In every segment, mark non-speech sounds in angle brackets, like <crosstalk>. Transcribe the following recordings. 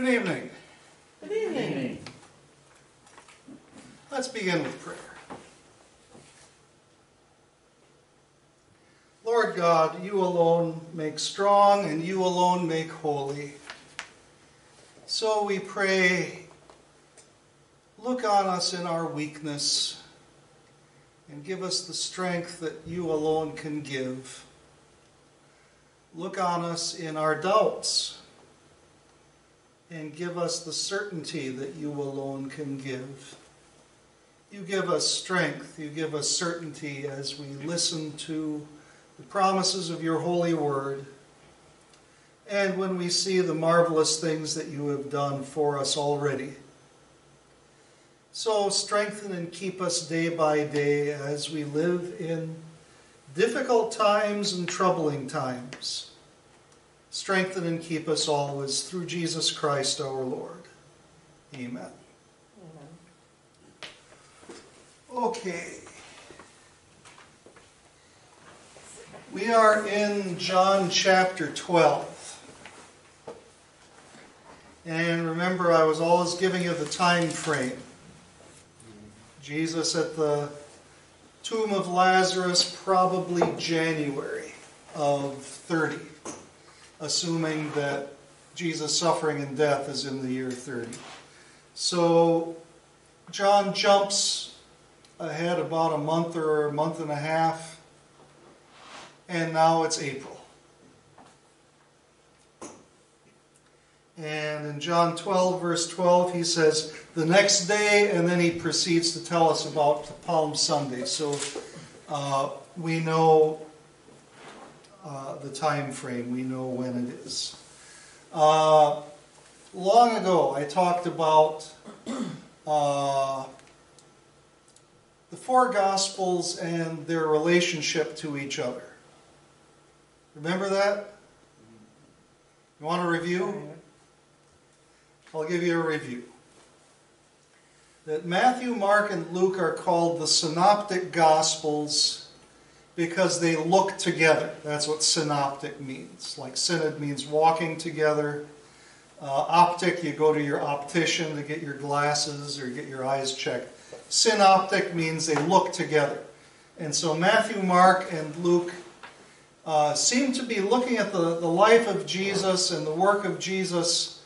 Good evening. Good evening. Let's begin with prayer. Lord God, you alone make strong and you alone make holy. So we pray, look on us in our weakness and give us the strength that you alone can give. Look on us in our doubts and give us the certainty that you alone can give. You give us strength, you give us certainty as we listen to the promises of your holy word, and when we see the marvelous things that you have done for us already. So strengthen and keep us day by day as we live in difficult times and troubling times. Strengthen and keep us always through Jesus Christ our Lord. Amen. Okay. We are in John chapter 12. And remember, I was always giving you the time frame. Jesus at the tomb of Lazarus, probably January of 30, assuming that Jesus' suffering and death is in the year 30. So John jumps ahead about a month or a month and a half, and now it's April. And in John 12, verse 12, he says, the next day, and then he proceeds to tell us about Palm Sunday. So uh, we know uh, the time frame, we know when it is. Uh, long ago, I talked about uh, the four Gospels and their relationship to each other. Remember that? You want a review? I'll give you a review. That Matthew, Mark, and Luke are called the Synoptic Gospels because they look together. That's what synoptic means. Like synod means walking together. Uh, optic, you go to your optician to get your glasses or get your eyes checked. Synoptic means they look together. And so Matthew, Mark, and Luke uh, seem to be looking at the, the life of Jesus and the work of Jesus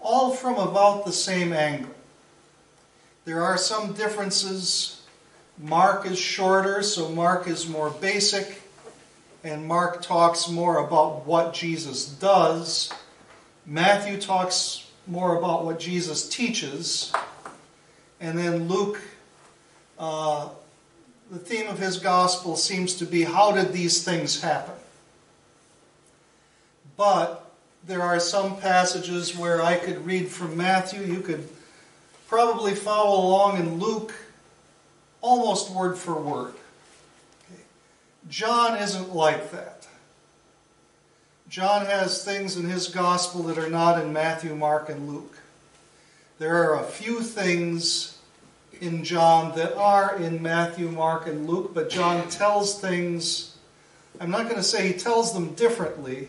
all from about the same angle. There are some differences. Mark is shorter, so Mark is more basic, and Mark talks more about what Jesus does. Matthew talks more about what Jesus teaches, and then Luke, uh, the theme of his gospel seems to be how did these things happen? But there are some passages where I could read from Matthew. You could probably follow along in Luke almost word for word. John isn't like that. John has things in his gospel that are not in Matthew, Mark, and Luke. There are a few things in John that are in Matthew, Mark, and Luke, but John tells things, I'm not going to say he tells them differently,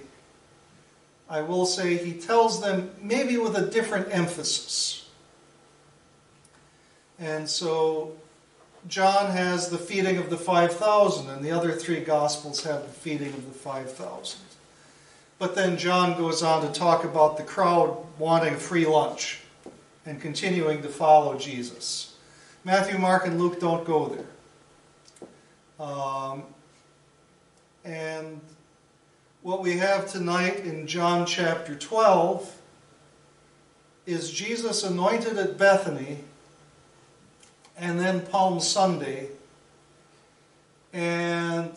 I will say he tells them maybe with a different emphasis. And so John has the feeding of the 5,000, and the other three Gospels have the feeding of the 5,000. But then John goes on to talk about the crowd wanting free lunch and continuing to follow Jesus. Matthew, Mark, and Luke don't go there. Um, and what we have tonight in John chapter 12 is Jesus anointed at Bethany and then Palm Sunday. And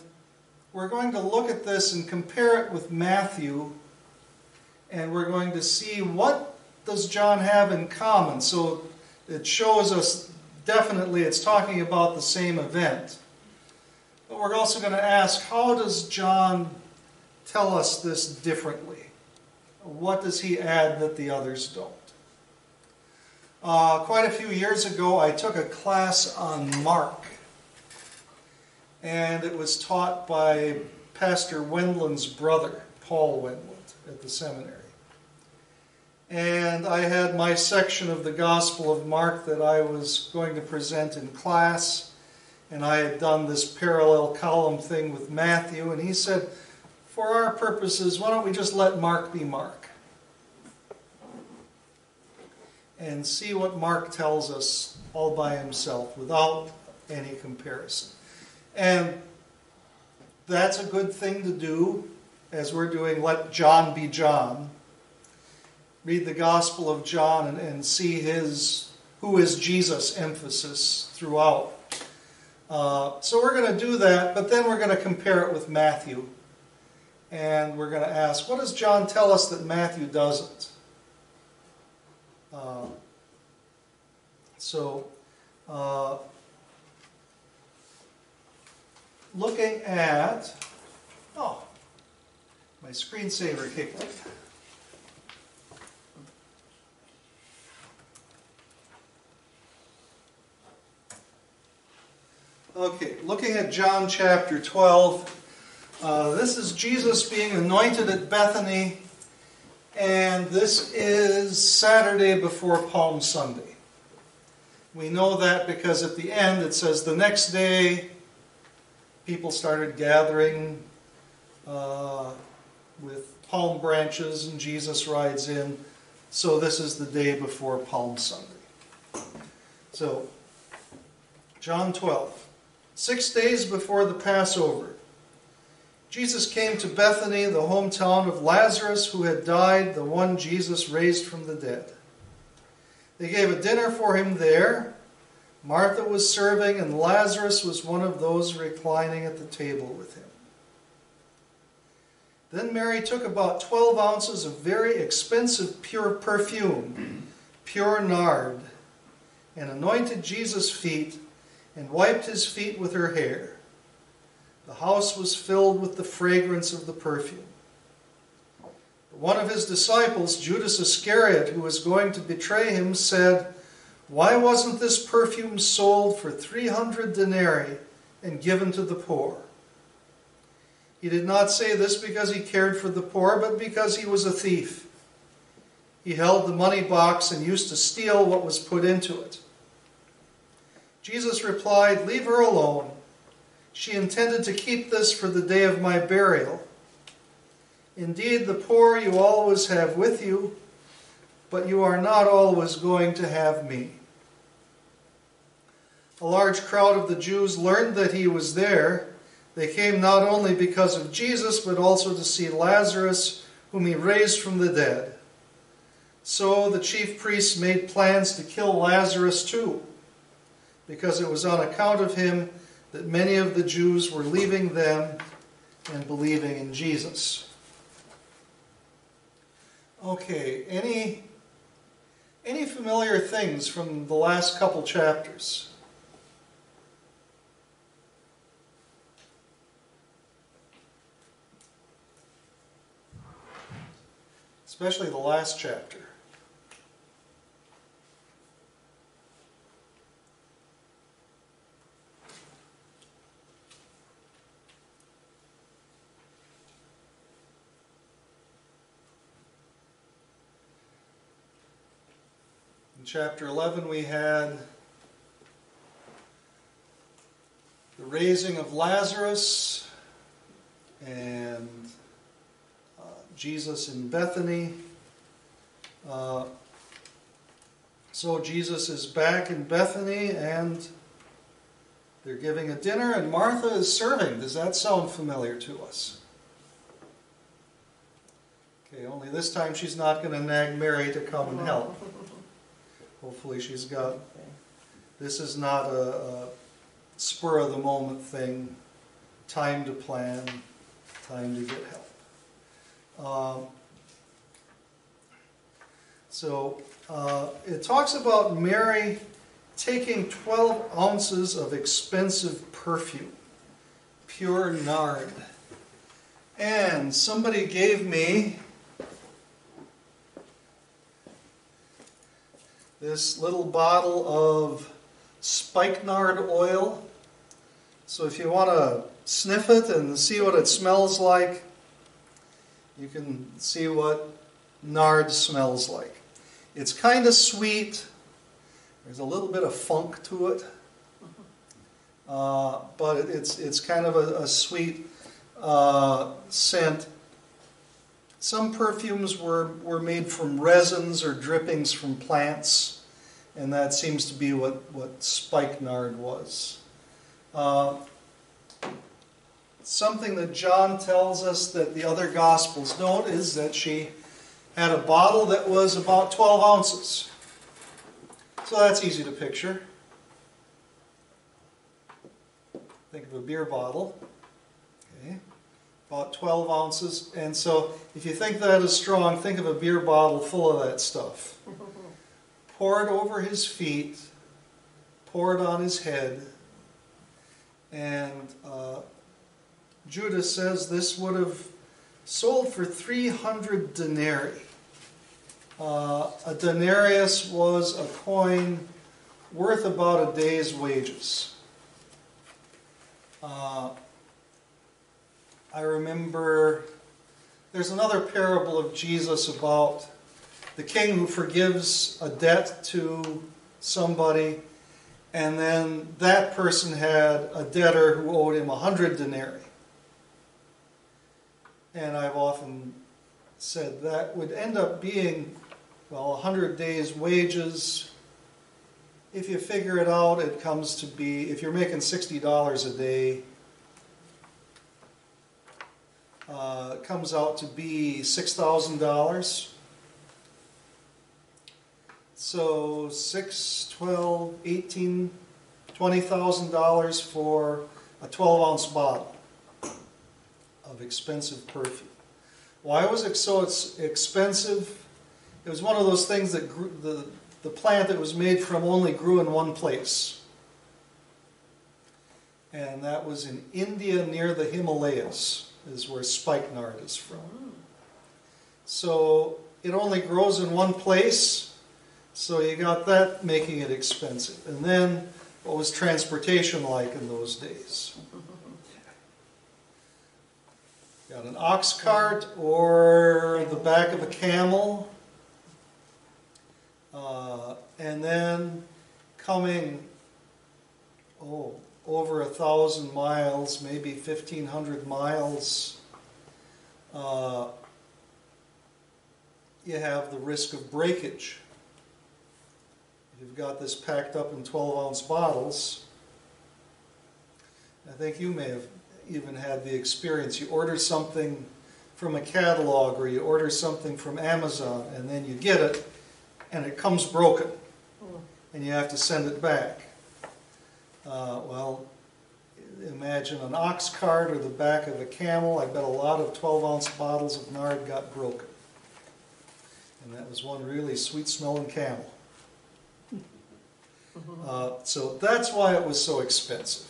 we're going to look at this and compare it with Matthew and we're going to see what does John have in common. So it shows us definitely it's talking about the same event. But we're also going to ask how does John tell us this differently? What does he add that the others don't? Uh, quite a few years ago, I took a class on Mark, and it was taught by Pastor Wendland's brother, Paul Wendland, at the seminary. And I had my section of the Gospel of Mark that I was going to present in class. And I had done this parallel column thing with Matthew. And he said, for our purposes, why don't we just let Mark be Mark? And see what Mark tells us all by himself without any comparison. And that's a good thing to do as we're doing Let John Be John. Read the Gospel of John and, and see his who is Jesus emphasis throughout. Uh, so we're going to do that, but then we're going to compare it with Matthew. And we're going to ask, what does John tell us that Matthew doesn't? Uh, so, uh, looking at, oh, my screensaver kicked in. Okay, looking at John chapter 12, uh, this is Jesus being anointed at Bethany, and this is Saturday before Palm Sunday. We know that because at the end it says the next day people started gathering uh, with palm branches, and Jesus rides in. So this is the day before Palm Sunday. So, John 12. Six days before the Passover, Jesus came to Bethany, the hometown of Lazarus, who had died, the one Jesus raised from the dead. They gave a dinner for him there. Martha was serving, and Lazarus was one of those reclining at the table with him. Then Mary took about 12 ounces of very expensive pure perfume, pure nard, and anointed Jesus' feet and wiped his feet with her hair. The house was filled with the fragrance of the perfume. One of his disciples, Judas Iscariot, who was going to betray him, said, Why wasn't this perfume sold for 300 denarii and given to the poor? He did not say this because he cared for the poor, but because he was a thief. He held the money box and used to steal what was put into it. Jesus replied, Leave her alone. She intended to keep this for the day of my burial. Indeed, the poor you always have with you, but you are not always going to have me. A large crowd of the Jews learned that he was there. They came not only because of Jesus, but also to see Lazarus, whom he raised from the dead. So the chief priests made plans to kill Lazarus too because it was on account of him that many of the Jews were leaving them and believing in Jesus. Okay, any any familiar things from the last couple chapters? Especially the last chapter. Chapter 11, we had the raising of Lazarus and uh, Jesus in Bethany. Uh, so Jesus is back in Bethany and they're giving a dinner and Martha is serving. Does that sound familiar to us? Okay, only this time she's not going to nag Mary to come and help. <laughs> Hopefully she's got, this is not a, a spur of the moment thing, time to plan, time to get help. Um, so uh, it talks about Mary taking 12 ounces of expensive perfume, pure nard. And somebody gave me this little bottle of spikenard oil. So if you want to sniff it and see what it smells like, you can see what nard smells like. It's kind of sweet. There's a little bit of funk to it. Uh, but it's, it's kind of a, a sweet uh, scent. Some perfumes were, were made from resins or drippings from plants, and that seems to be what, what spikenard was. Uh, something that John tells us that the other Gospels don't is that she had a bottle that was about 12 ounces. So that's easy to picture. Think of a beer bottle. About 12 ounces. And so if you think that is strong, think of a beer bottle full of that stuff. <laughs> Pour it over his feet, pour it on his head, and uh, Judas says this would have sold for 300 denarii. Uh, a denarius was a coin worth about a day's wages. Uh, I remember there's another parable of Jesus about the king who forgives a debt to somebody, and then that person had a debtor who owed him a hundred denarii. And I've often said that would end up being, well, a hundred days' wages. If you figure it out, it comes to be, if you're making sixty dollars a day, uh, it comes out to be six thousand dollars. So six, twelve, eighteen, twenty thousand dollars for a twelve ounce bottle of expensive perfume. Why was it so expensive? It was one of those things that grew, the, the plant that was made from only grew in one place. And that was in India near the Himalayas, is where spikenard is from. So it only grows in one place, so you got that making it expensive. And then what was transportation like in those days? Got an ox cart or the back of a camel. Uh, and then coming, oh, over a thousand miles, maybe 1,500 miles, uh, you have the risk of breakage. You've got this packed up in 12 ounce bottles. I think you may have even had the experience. You order something from a catalog or you order something from Amazon and then you get it and it comes broken and you have to send it back. Uh, well, imagine an ox cart or the back of a camel. I bet a lot of 12 ounce bottles of nard got broken. And that was one really sweet smelling camel. Uh, so that's why it was so expensive.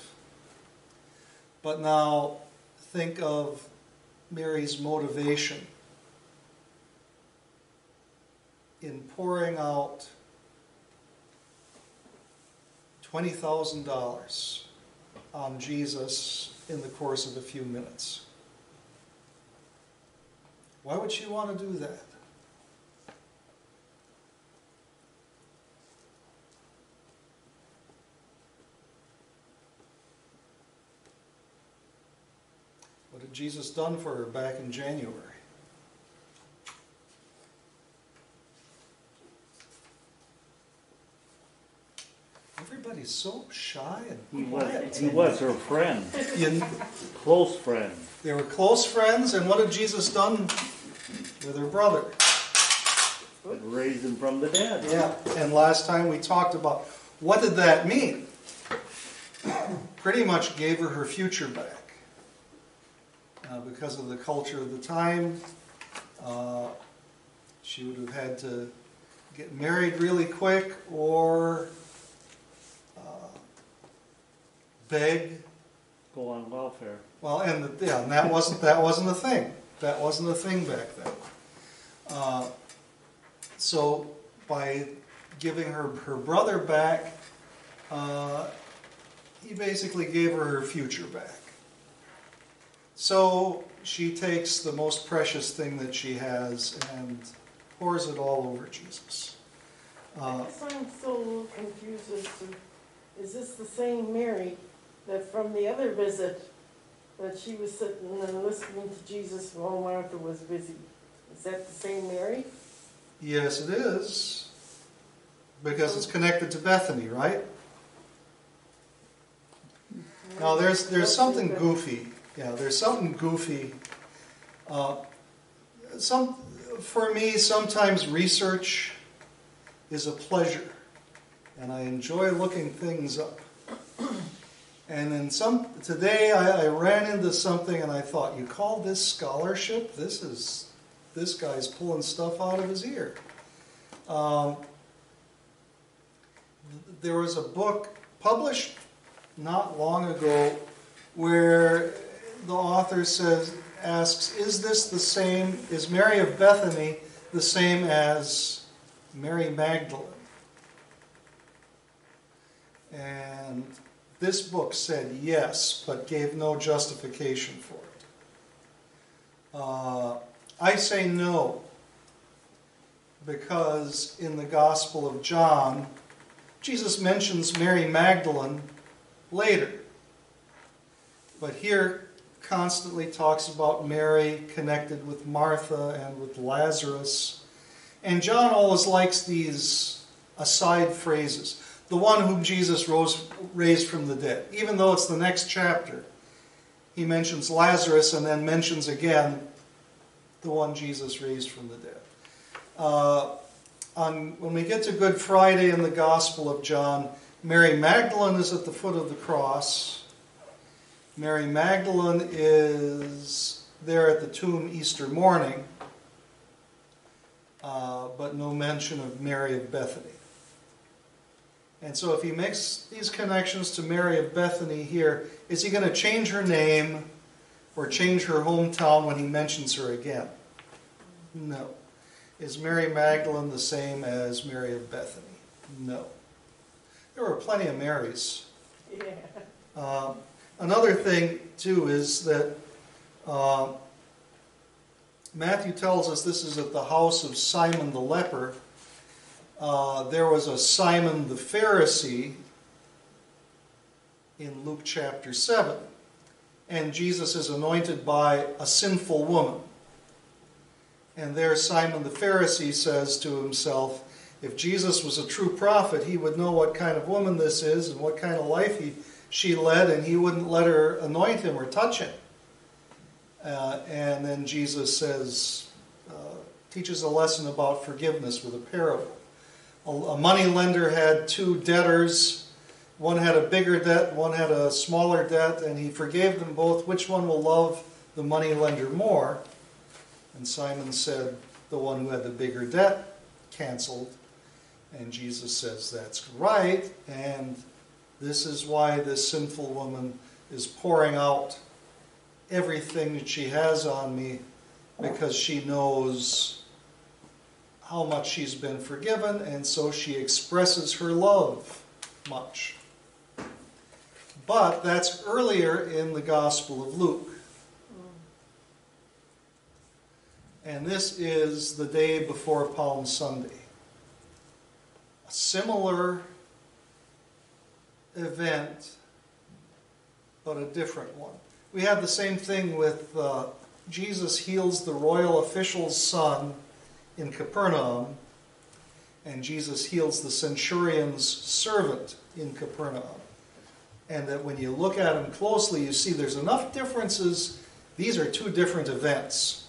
But now think of Mary's motivation in pouring out $20,000 on Jesus in the course of a few minutes. Why would she want to do that? What had Jesus done for her back in January? Everybody's so shy and He was, quiet. he was her friend, You- close friend. They were close friends, and what had Jesus done with her brother? Raised him from the dead. Yeah, and last time we talked about what did that mean? Pretty much gave her her future back uh, because of the culture of the time. Uh, she would have had to get married really quick or uh, beg Go on welfare. well, and the, yeah, and that wasn't that wasn't a thing. That wasn't a thing back then. Uh, so by giving her her brother back, uh, he basically gave her her future back. So she takes the most precious thing that she has and pours it all over Jesus. Uh, I guess I'm still a little confused as to, is this the same Mary that from the other visit, that she was sitting and listening to Jesus while Martha was busy? Is that the same Mary? Yes, it is. Because it's connected to Bethany, right? Now, there's, there's something goofy. Yeah, there's something goofy. Uh, some, for me, sometimes research is a pleasure, and I enjoy looking things up. And then some today, I, I ran into something, and I thought, you call this scholarship? This is this guy's pulling stuff out of his ear. Um, there was a book published not long ago where the author says asks is this the same is mary of bethany the same as mary magdalene and this book said yes but gave no justification for it uh, i say no because in the gospel of john jesus mentions mary magdalene later. But here constantly talks about Mary connected with Martha and with Lazarus. And John always likes these aside phrases. The one whom Jesus rose, raised from the dead. Even though it's the next chapter, he mentions Lazarus and then mentions again the one Jesus raised from the dead. Uh, on, when we get to Good Friday in the Gospel of John, Mary Magdalene is at the foot of the cross. Mary Magdalene is there at the tomb Easter morning, uh, but no mention of Mary of Bethany. And so, if he makes these connections to Mary of Bethany here, is he going to change her name or change her hometown when he mentions her again? No. Is Mary Magdalene the same as Mary of Bethany? No. There were plenty of Marys. Yeah. Uh, another thing, too, is that uh, Matthew tells us this is at the house of Simon the leper. Uh, there was a Simon the Pharisee in Luke chapter 7. And Jesus is anointed by a sinful woman. And there, Simon the Pharisee says to himself, if Jesus was a true prophet, he would know what kind of woman this is and what kind of life he, she led, and he wouldn't let her anoint him or touch him. Uh, and then Jesus says, uh, teaches a lesson about forgiveness with a parable. A, money lender had two debtors. One had a bigger debt, one had a smaller debt, and he forgave them both. Which one will love the money lender more? And Simon said, the one who had the bigger debt canceled. And Jesus says, That's right. And this is why this sinful woman is pouring out everything that she has on me because she knows how much she's been forgiven, and so she expresses her love much. But that's earlier in the Gospel of Luke. And this is the day before Palm Sunday a similar event, but a different one. We have the same thing with uh, Jesus heals the royal official's son in Capernaum, and Jesus heals the centurion's servant in Capernaum. And that when you look at them closely, you see there's enough differences. These are two different events.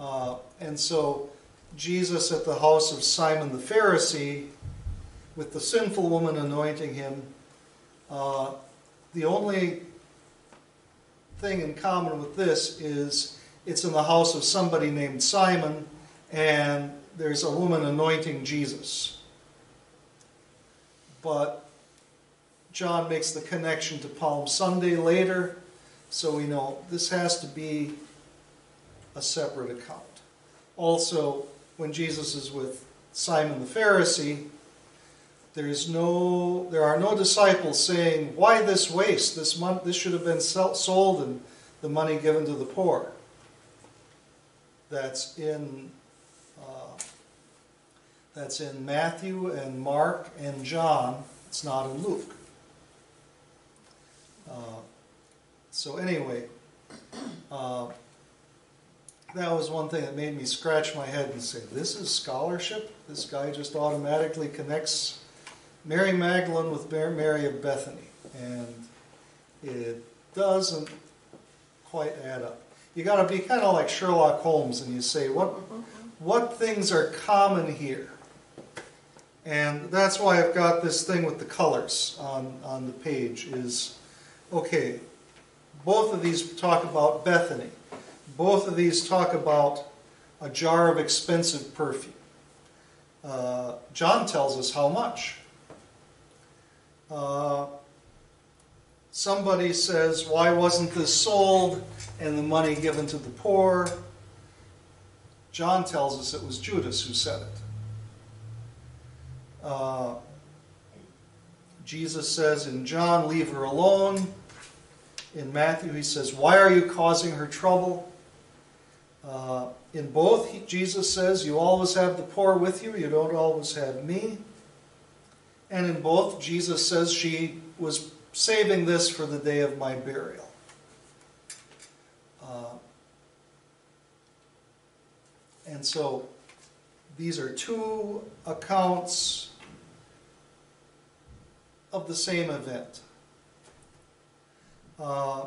Uh, and so Jesus at the house of Simon the Pharisee with the sinful woman anointing him. Uh, the only thing in common with this is it's in the house of somebody named Simon, and there's a woman anointing Jesus. But John makes the connection to Palm Sunday later, so we know this has to be a separate account. Also, when Jesus is with Simon the Pharisee, there is no, there are no disciples saying, "Why this waste? This money, this should have been sold and the money given to the poor." That's in uh, That's in Matthew and Mark and John. It's not in Luke. Uh, so, anyway, uh, that was one thing that made me scratch my head and say, This is scholarship? This guy just automatically connects Mary Magdalene with Mary of Bethany. And it doesn't quite add up. You got to be kind of like Sherlock Holmes and you say, what, what things are common here? And that's why I've got this thing with the colors on, on the page is, okay, both of these talk about Bethany. Both of these talk about a jar of expensive perfume. Uh, John tells us how much. Uh, somebody says, Why wasn't this sold and the money given to the poor? John tells us it was Judas who said it. Uh, Jesus says in John, Leave her alone. In Matthew, he says, Why are you causing her trouble? Uh, in both, he, Jesus says, You always have the poor with you, you don't always have me. And in both, Jesus says she was saving this for the day of my burial. Uh, and so these are two accounts of the same event. Uh,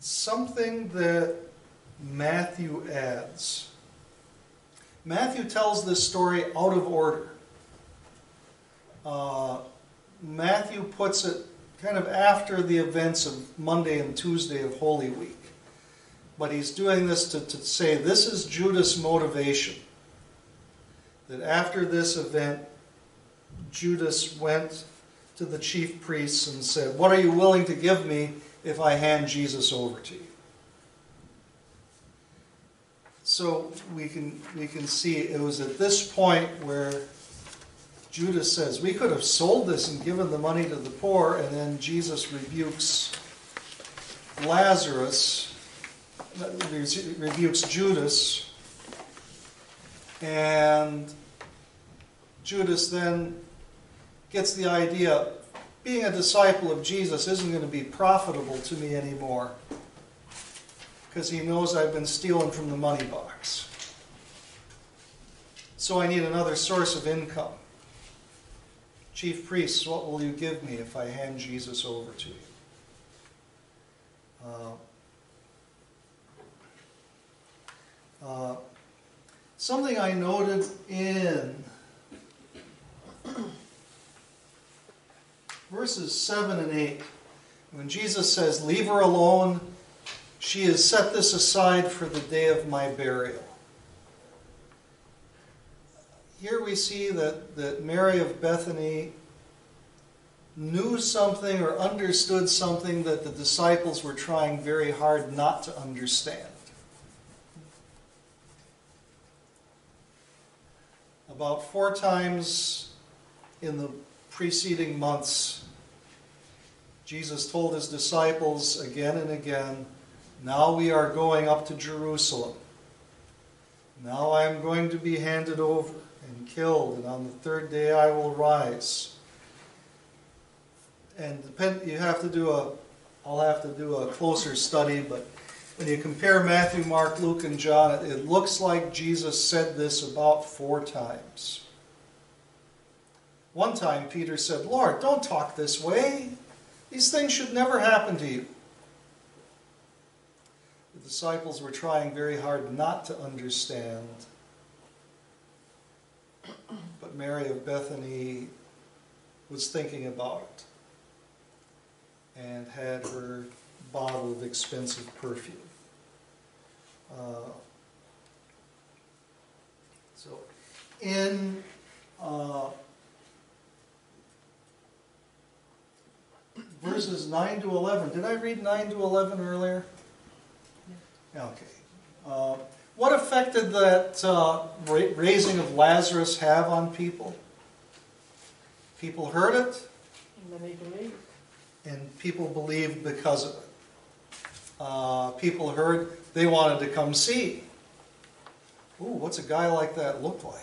something that Matthew adds. Matthew tells this story out of order. Uh, Matthew puts it kind of after the events of Monday and Tuesday of Holy Week. But he's doing this to, to say this is Judas' motivation. That after this event, Judas went to the chief priests and said, What are you willing to give me if I hand Jesus over to you? So we can, we can see it was at this point where Judas says, We could have sold this and given the money to the poor, and then Jesus rebukes Lazarus, rebukes Judas, and Judas then gets the idea being a disciple of Jesus isn't going to be profitable to me anymore because he knows I've been stealing from the money box. So I need another source of income. Chief priests, what will you give me if I hand Jesus over to you? Uh, uh, something I noted in <clears throat> verses 7 and 8, when Jesus says, Leave her alone, she has set this aside for the day of my burial. Here we see that, that Mary of Bethany knew something or understood something that the disciples were trying very hard not to understand. About four times in the preceding months, Jesus told his disciples again and again, Now we are going up to Jerusalem. Now I am going to be handed over and killed, and on the third day I will rise. And depend, you have to do a, I'll have to do a closer study, but when you compare Matthew, Mark, Luke, and John, it, it looks like Jesus said this about four times. One time Peter said, Lord, don't talk this way. These things should never happen to you. The disciples were trying very hard not to understand. Mary of Bethany was thinking about it and had her bottle of expensive perfume. Uh, so, in uh, verses 9 to 11, did I read 9 to 11 earlier? Okay. Uh, what effect did that uh, raising of Lazarus have on people? People heard it. And many believed. And people believed because of it. uh, people heard, they wanted to come see. Ooh, what's a guy like that look like?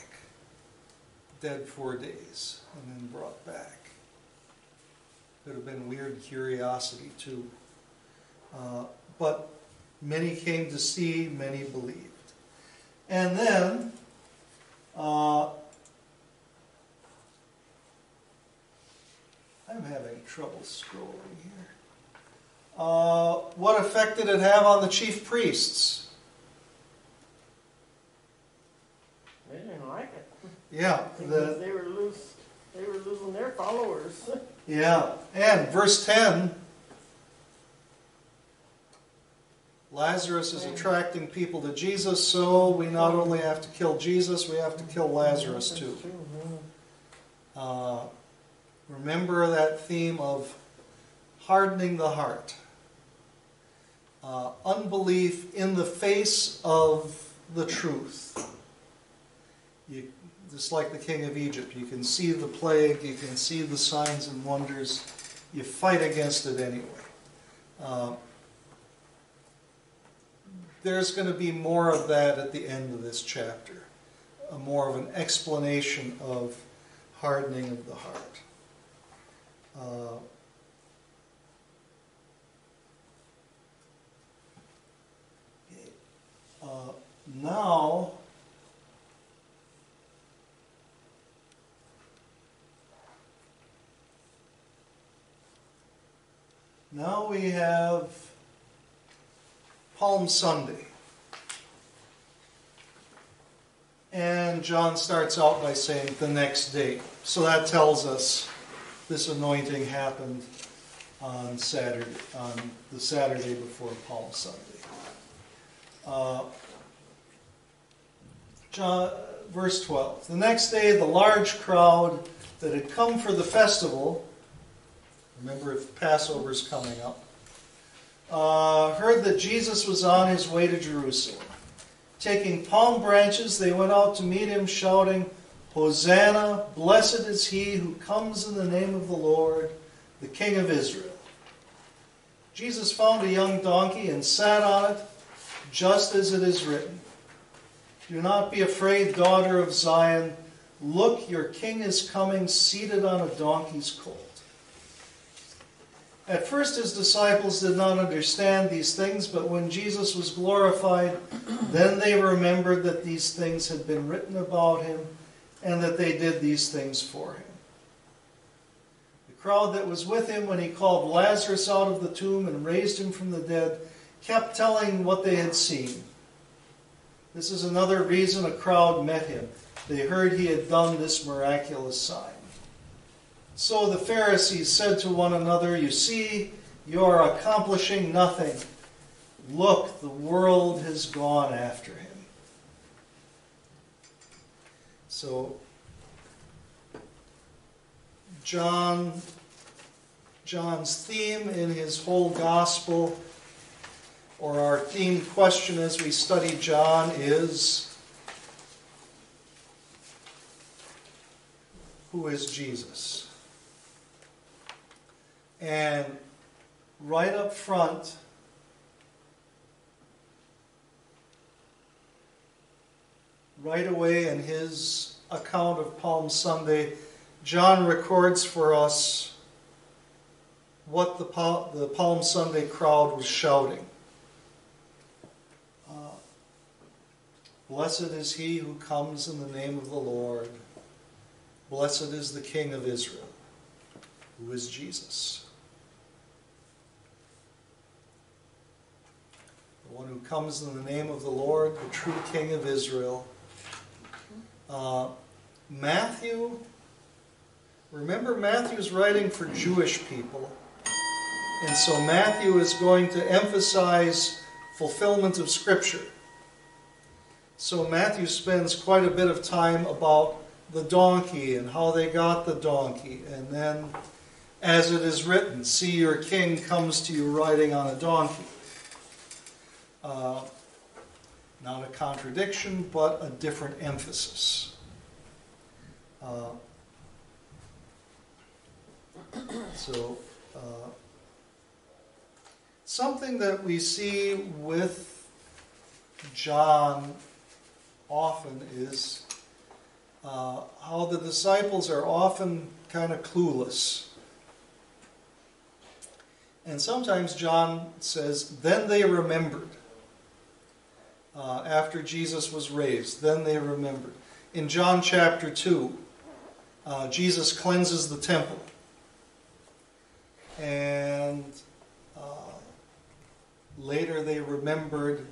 Dead four days and then brought back. Could have been weird curiosity too. Uh, but many came to see, many believed. And then, uh, I'm having trouble scrolling here. Uh, what effect did it have on the chief priests? They didn't like it. Yeah, <laughs> Because the, they were loose, they were losing their followers. <laughs> yeah, and verse 10 Lazarus is attracting people to Jesus, so we not only have to kill Jesus, we have to kill Lazarus too. Uh, remember that theme of hardening the heart, uh, unbelief in the face of the truth. You, just like the king of Egypt, you can see the plague, you can see the signs and wonders, you fight against it anyway. Uh, there's going to be more of that at the end of this chapter, a more of an explanation of hardening of the heart. Uh, uh, now, now we have Palm Sunday. And John starts out by saying the next day. So that tells us this anointing happened on Saturday, on the Saturday before Palm Sunday. Uh, John, verse 12. The next day, the large crowd that had come for the festival, remember if Passover is coming up, uh, heard that Jesus was on his way to Jerusalem. Taking palm branches, they went out to meet him, shouting, Hosanna, blessed is he who comes in the name of the Lord, the King of Israel. Jesus found a young donkey and sat on it, just as it is written. Do not be afraid, daughter of Zion. Look, your king is coming, seated on a donkey's colt. At first, his disciples did not understand these things, but when Jesus was glorified, then they remembered that these things had been written about him and that they did these things for him. The crowd that was with him when he called Lazarus out of the tomb and raised him from the dead kept telling what they had seen. This is another reason a crowd met him. They heard he had done this miraculous sign. So the Pharisees said to one another, You see, you are accomplishing nothing. Look, the world has gone after him. So, John, John's theme in his whole gospel, or our theme question as we study John, is Who is Jesus? And right up front, right away in his account of Palm Sunday, John records for us what the, Pal- the Palm Sunday crowd was shouting. Uh, Blessed is he who comes in the name of the Lord. Blessed is the King of Israel, who is Jesus. The one who comes in the name of the Lord, the true King of Israel. Uh, Matthew, remember Matthew's writing for Jewish people. And so Matthew is going to emphasize fulfillment of Scripture. So Matthew spends quite a bit of time about the donkey and how they got the donkey. And then, as it is written, see your king comes to you riding on a donkey. Uh, not a contradiction, but a different emphasis. Uh, so, uh, something that we see with John often is uh, how the disciples are often kind of clueless. And sometimes John says, then they remembered. Uh, after Jesus was raised, then they remembered. In John chapter 2, uh, Jesus cleanses the temple. And uh, later they remembered,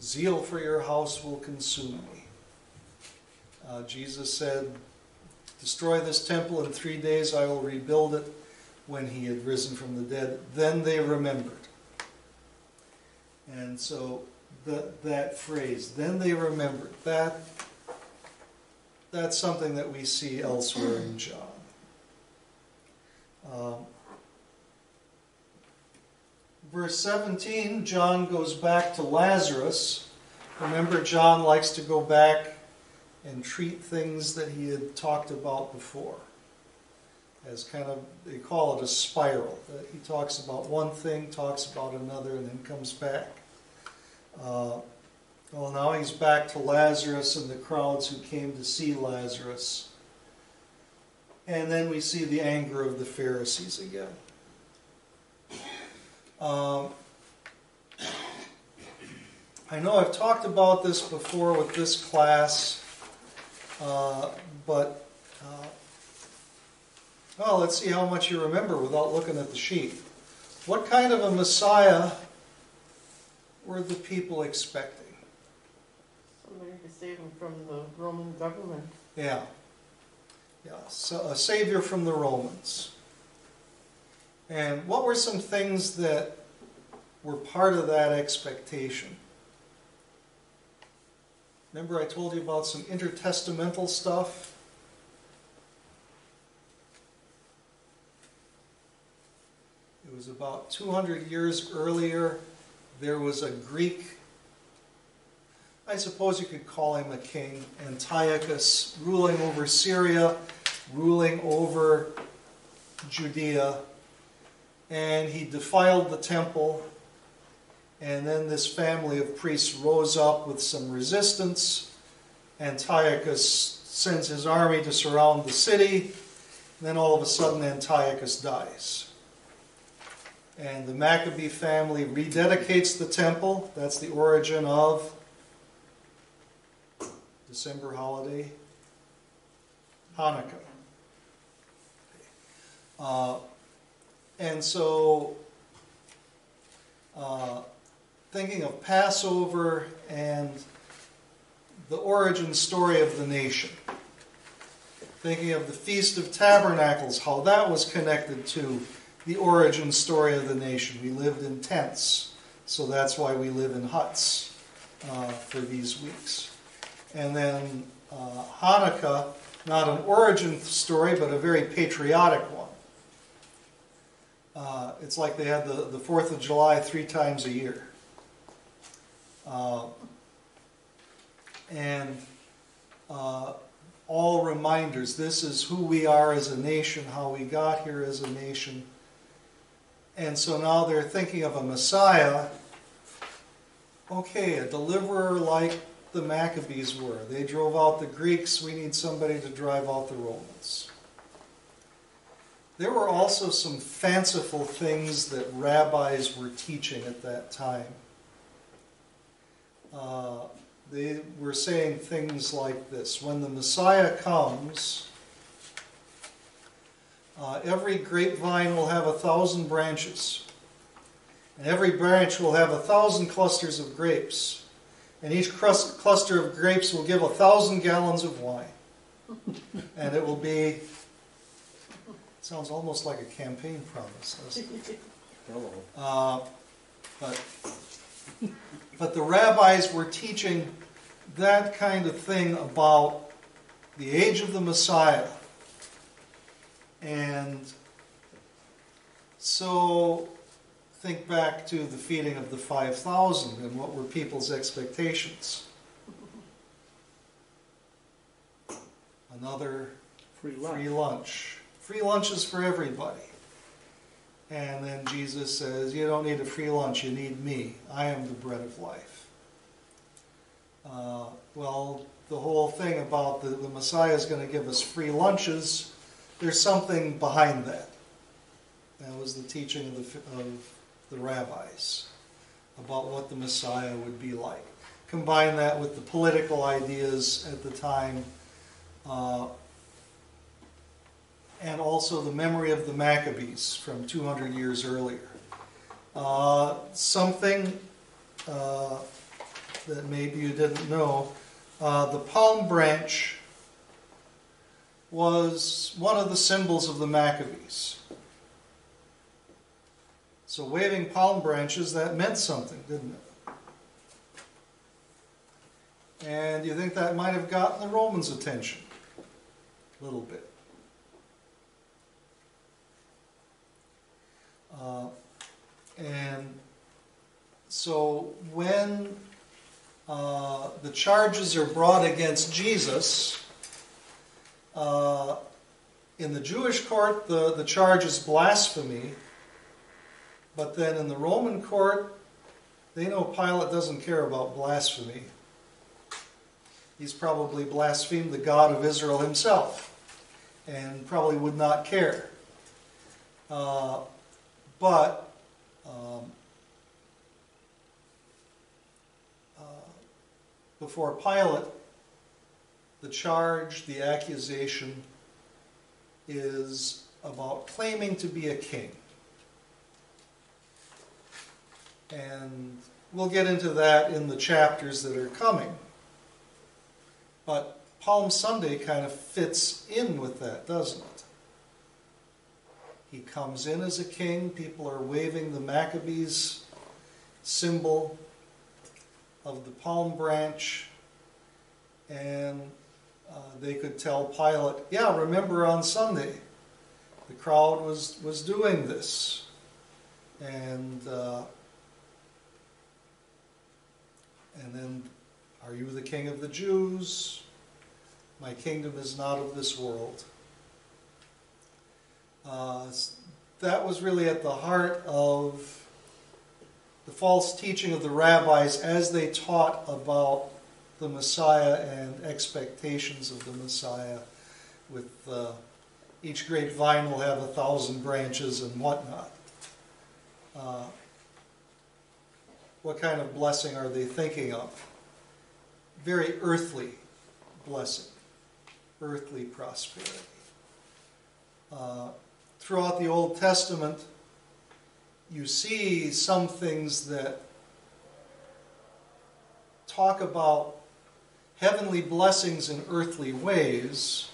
zeal for your house will consume me. Uh, Jesus said, Destroy this temple, in three days I will rebuild it when he had risen from the dead. Then they remembered. And so the, that phrase, then they remembered, that, that's something that we see elsewhere in John. Um, verse 17, John goes back to Lazarus. Remember, John likes to go back and treat things that he had talked about before as kind of, they call it a spiral. He talks about one thing, talks about another, and then comes back. Uh, well, now he's back to Lazarus and the crowds who came to see Lazarus. And then we see the anger of the Pharisees again. Um, I know I've talked about this before with this class, uh, but uh, well, let's see how much you remember without looking at the sheet. What kind of a Messiah were the people expecting? Somebody to save them from the Roman government. Yeah. Yeah, so a savior from the Romans. And what were some things that were part of that expectation? Remember, I told you about some intertestamental stuff? It was about 200 years earlier. There was a Greek, I suppose you could call him a king, Antiochus, ruling over Syria, ruling over Judea. And he defiled the temple. And then this family of priests rose up with some resistance. Antiochus sends his army to surround the city. And then all of a sudden, Antiochus dies. And the Maccabee family rededicates the temple. That's the origin of December holiday, Hanukkah. Uh, and so, uh, thinking of Passover and the origin story of the nation, thinking of the Feast of Tabernacles, how that was connected to the origin story of the nation. We lived in tents, so that's why we live in huts uh, for these weeks. And then uh, Hanukkah, not an origin story, but a very patriotic one. Uh, it's like they had the, the 4th of July three times a year. Uh, and uh, all reminders this is who we are as a nation, how we got here as a nation. And so now they're thinking of a Messiah. Okay, a deliverer like the Maccabees were. They drove out the Greeks. We need somebody to drive out the Romans. There were also some fanciful things that rabbis were teaching at that time. Uh, they were saying things like this When the Messiah comes, uh, every grapevine will have a thousand branches, and every branch will have a thousand clusters of grapes, and each crus- cluster of grapes will give a thousand gallons of wine. <laughs> and it will be, sounds almost like a campaign promise. doesn't it? Hello. Uh, but, but the rabbis were teaching that kind of thing about the age of the Messiah. And so think back to the feeding of the 5,000 and what were people's expectations. Another Free lunch. free lunch. Free lunches for everybody. And then Jesus says, You don't need a free lunch, you need me. I am the bread of life. Uh, well, the whole thing about the, the Messiah is going to give us free lunches, there's something behind that. That was the teaching of the, of the rabbis about what the Messiah would be like. Combine that with the political ideas at the time, uh, and also the memory of the Maccabees from 200 years earlier. Uh, something uh, that maybe you didn't know uh, the palm branch was one of the symbols of the Maccabees. So waving palm branches, that meant something, didn't it? And you think that might have gotten the Romans' attention? A little bit. Uh, and so when uh, the charges are brought against Jesus, uh, in the Jewish court, the, the charge is blasphemy. But then in the Roman court, they know Pilate doesn't care about blasphemy. He's probably blasphemed the God of Israel himself and probably would not care. Uh, but um, uh, before Pilate, the charge, the accusation is about claiming to be a king. And we'll get into that in the chapters that are coming. But Palm Sunday kind of fits in with that, doesn't it? He comes in as a king. People are waving the Maccabees symbol of the palm branch. And uh, they could tell Pilate, yeah, remember on Sunday, the crowd was, was doing this. And uh, and then, are you the king of the Jews? My kingdom is not of this world. Uh, that was really at the heart of the false teaching of the rabbis as they taught about the Messiah and expectations of the Messiah, with uh, each grapevine will have a thousand branches and whatnot. Uh, what kind of blessing are they thinking of? Very earthly blessing, earthly prosperity. Uh, throughout the Old Testament, you see some things that talk about heavenly blessings in earthly ways.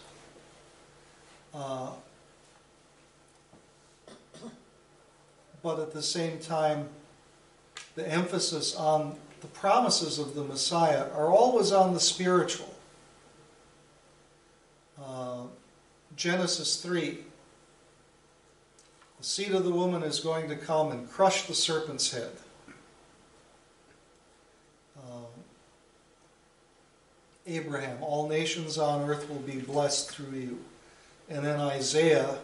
Uh, but at the same time, the emphasis on the promises of the Messiah are always on the spiritual. Uh, Genesis 3 The seed of the woman is going to come and crush the serpent's head. Abraham, all nations on earth will be blessed through you. And then Isaiah,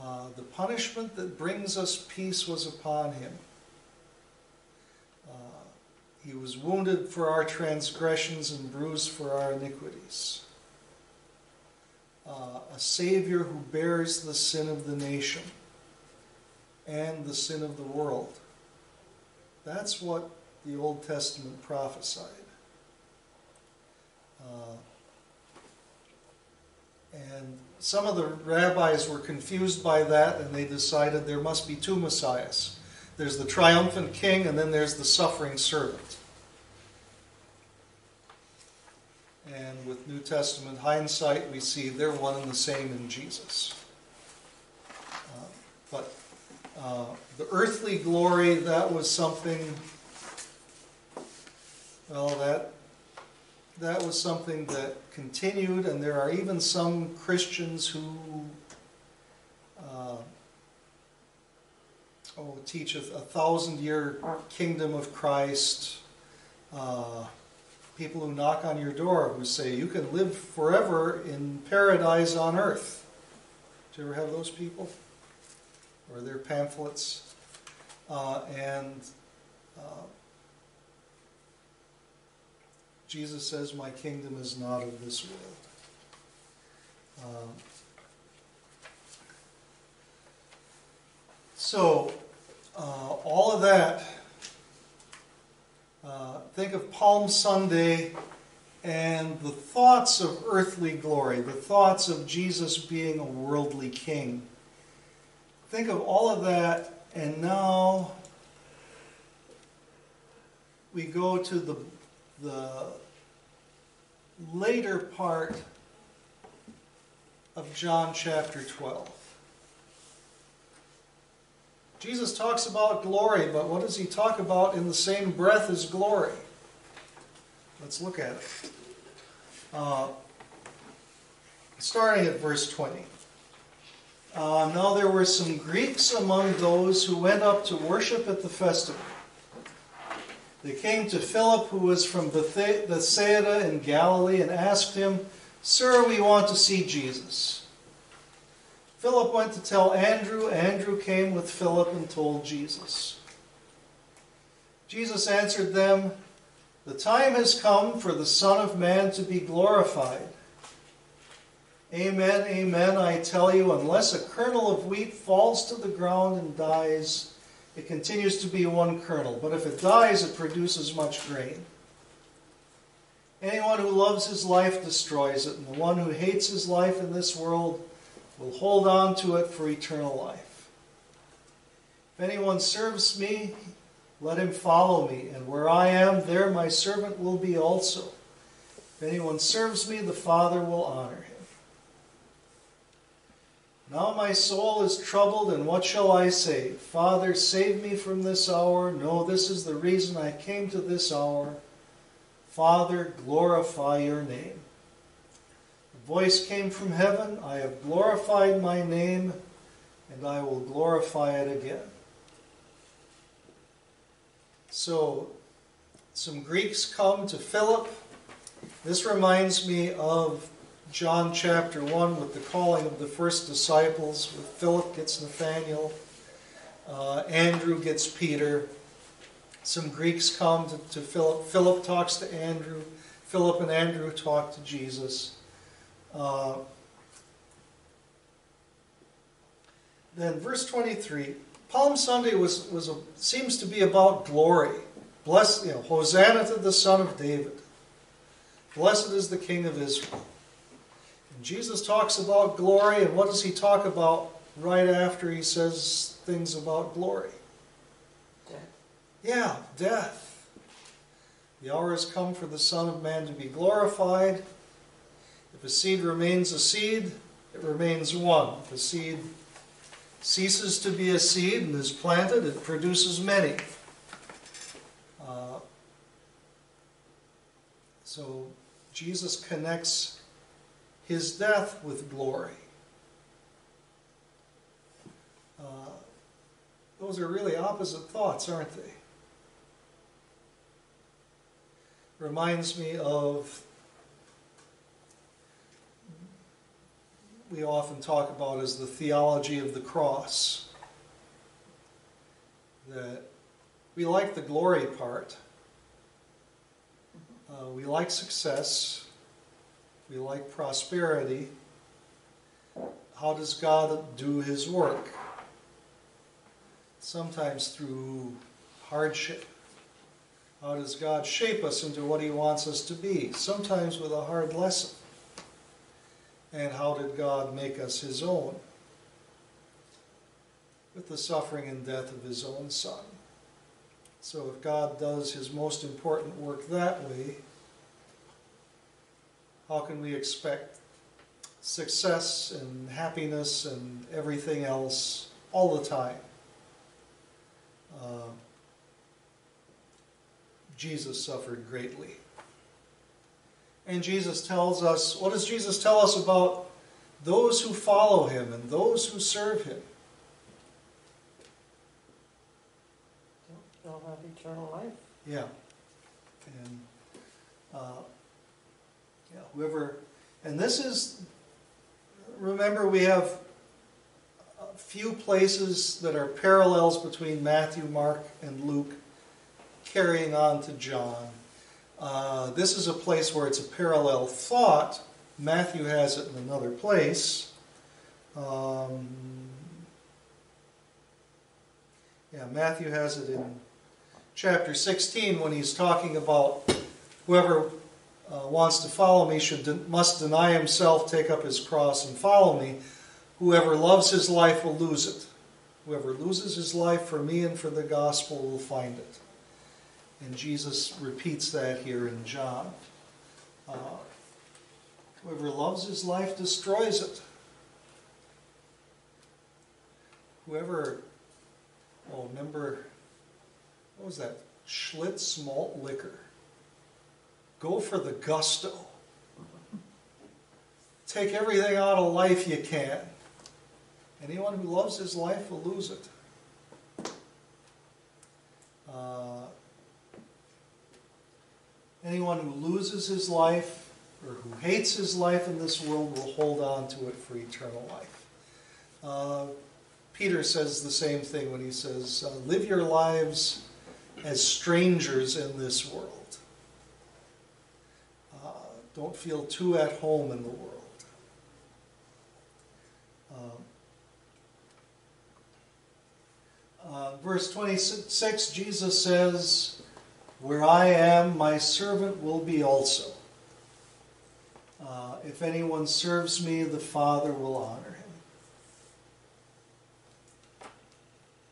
uh, the punishment that brings us peace was upon him. He was wounded for our transgressions and bruised for our iniquities. Uh, a Savior who bears the sin of the nation and the sin of the world. That's what the Old Testament prophesied. Uh, and some of the rabbis were confused by that and they decided there must be two messiahs. There's the triumphant king, and then there's the suffering servant. And with New Testament hindsight, we see they're one and the same in Jesus. Uh, but uh, the earthly glory, that was something, well, that, that was something that continued, and there are even some Christians who uh, oh, teach a, a thousand year kingdom of Christ. Uh, people who knock on your door who say you can live forever in paradise on earth. Do you ever have those people? or their pamphlets. Uh, and uh, Jesus says, My kingdom is not of this world. Um, so, uh, all of that, uh, think of Palm Sunday and the thoughts of earthly glory, the thoughts of Jesus being a worldly king. Think of all of that, and now we go to the, the later part of John chapter 12. Jesus talks about glory, but what does he talk about in the same breath as glory? Let's look at it. Uh, starting at verse 20. Uh, now there were some Greeks among those who went up to worship at the festival. They came to Philip, who was from Bethsaida in Galilee, and asked him, Sir, we want to see Jesus. Philip went to tell Andrew. Andrew came with Philip and told Jesus. Jesus answered them, The time has come for the Son of Man to be glorified. Amen, amen, I tell you, unless a kernel of wheat falls to the ground and dies, it continues to be one kernel. But if it dies, it produces much grain. Anyone who loves his life destroys it, and the one who hates his life in this world will hold on to it for eternal life. If anyone serves me, let him follow me, and where I am, there my servant will be also. If anyone serves me, the Father will honor him. Now my soul is troubled, and what shall I say? Father, save me from this hour. No, this is the reason I came to this hour. Father, glorify your name. The voice came from heaven I have glorified my name, and I will glorify it again. So, some Greeks come to Philip. This reminds me of John chapter 1 with the calling of the first disciples, with Philip gets Nathaniel, uh, Andrew gets Peter. Some Greeks come to, to Philip. Philip talks to Andrew. Philip and Andrew talk to Jesus. Uh, then, verse 23 Palm Sunday was, was a, seems to be about glory. Bless, you know, Hosanna to the Son of David. Blessed is the King of Israel. Jesus talks about glory, and what does he talk about right after he says things about glory? Death. Yeah, death. The hour has come for the Son of Man to be glorified. If a seed remains a seed, it remains one. If a seed ceases to be a seed and is planted, it produces many. Uh, so Jesus connects his death with glory. Uh, those are really opposite thoughts, aren't they? Reminds me of we often talk about as the theology of the cross. That we like the glory part. Uh, we like success. We like prosperity. How does God do his work? Sometimes through hardship. How does God shape us into what he wants us to be? Sometimes with a hard lesson. And how did God make us his own? With the suffering and death of his own son. So if God does his most important work that way, how can we expect success and happiness and everything else all the time? Uh, Jesus suffered greatly. And Jesus tells us, what does Jesus tell us about those who follow him and those who serve him? They'll have eternal life. Yeah. And uh, whoever, and this is, remember, we have a few places that are parallels between Matthew, Mark, and Luke, carrying on to John. Uh, this is a place where it's a parallel thought. Matthew has it in another place. Um, yeah, Matthew has it in chapter 16 when he's talking about whoever uh, wants to follow me should de- must deny himself, take up his cross, and follow me. Whoever loves his life will lose it. Whoever loses his life for me and for the gospel will find it. And Jesus repeats that here in John. Uh, whoever loves his life destroys it. Whoever, oh, remember, what was that? Schlitz malt liquor. Go for the gusto. Take everything out of life you can. Anyone who loves his life will lose it. Uh, anyone who loses his life or who hates his life in this world will hold on to it for eternal life. Uh, Peter says the same thing when he says, uh, Live your lives as strangers in this world. Don't feel too at home in the world. Um, uh, verse 26, Jesus says, Where I am, my servant will be also. Uh, if anyone serves me, the Father will honor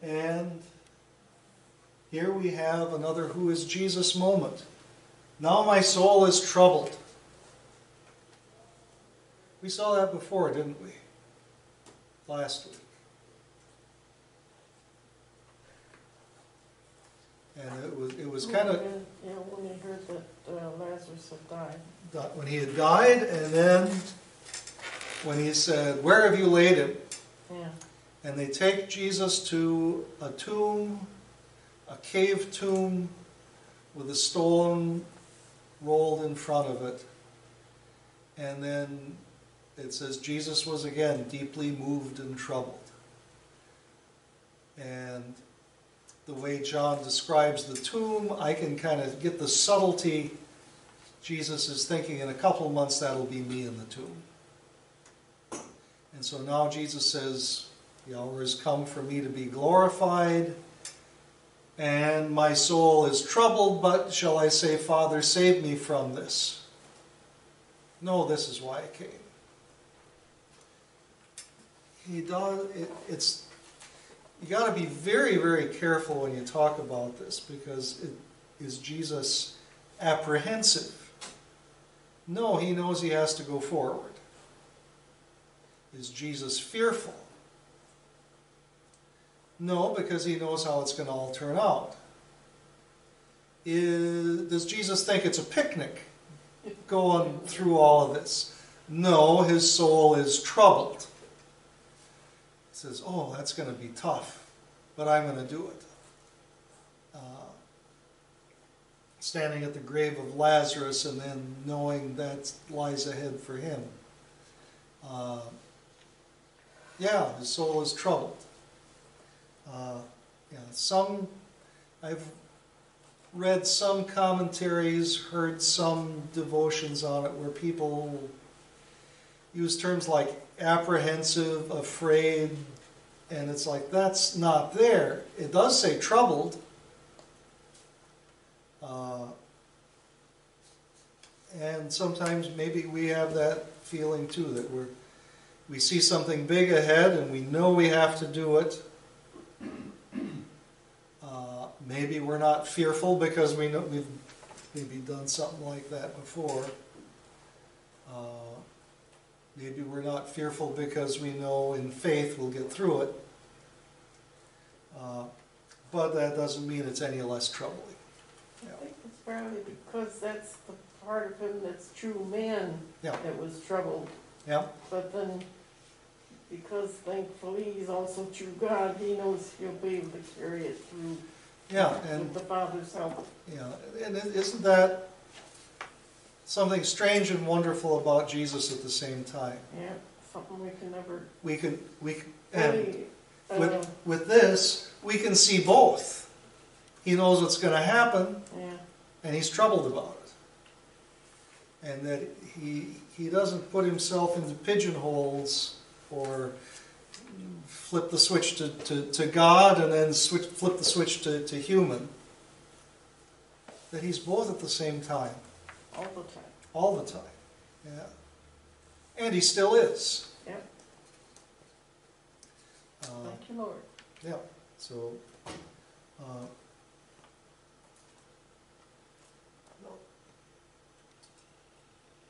him. And here we have another who is Jesus moment. Now my soul is troubled. We saw that before, didn't we? Last week. And it was, it was kind of Yeah, when he heard that uh, Lazarus had died. when he had died, and then when he said, Where have you laid him? Yeah, And they take Jesus to a tomb, a cave tomb, with a stone rolled in front of it. And then it says Jesus was again deeply moved and troubled. And the way John describes the tomb, I can kind of get the subtlety. Jesus is thinking in a couple months that'll be me in the tomb. And so now Jesus says, The hour has come for me to be glorified, and my soul is troubled, but shall I say, Father, save me from this? No, this is why I came. He does, it, it's, you got to be very, very careful when you talk about this because it, is Jesus apprehensive? No, he knows he has to go forward. Is Jesus fearful? No, because he knows how it's going to all turn out. Is, does Jesus think it's a picnic going through all of this? No, his soul is troubled. Says, Oh, that's going to be tough, but I'm going to do it. Uh, standing at the grave of Lazarus and then knowing that lies ahead for him. Uh, yeah, his soul is troubled. Uh, yeah, some, I've read some commentaries, heard some devotions on it where people use terms like apprehensive, afraid, and it's like that's not there. It does say troubled. Uh, and sometimes maybe we have that feeling too that we're we see something big ahead and we know we have to do it. Uh, maybe we're not fearful because we know we've maybe done something like that before. Uh, maybe we're not fearful because we know in faith we'll get through it. Uh, but that doesn't mean it's any less troubling. I think it's probably because that's the part of him that's true man Yeah. that was troubled. Yeah, But then, because thankfully he's also true God, he knows he'll be able to carry it through yeah, with and the Father's help. Yeah, and isn't that something strange and wonderful about Jesus at the same time? Yeah, something we can never We can, we, can- and, fully with, with this, we can see both. He knows what's going to happen, Yeah, and he's troubled about it. And that he, he doesn't put himself into pigeonholes or flip the switch to, to, to God and then switch, flip the switch to, to human. That he's both at the same time, all the time. all the time. Yeah. And he still is. Yep. Uh, Thank you, Lord. yeah, so, uh,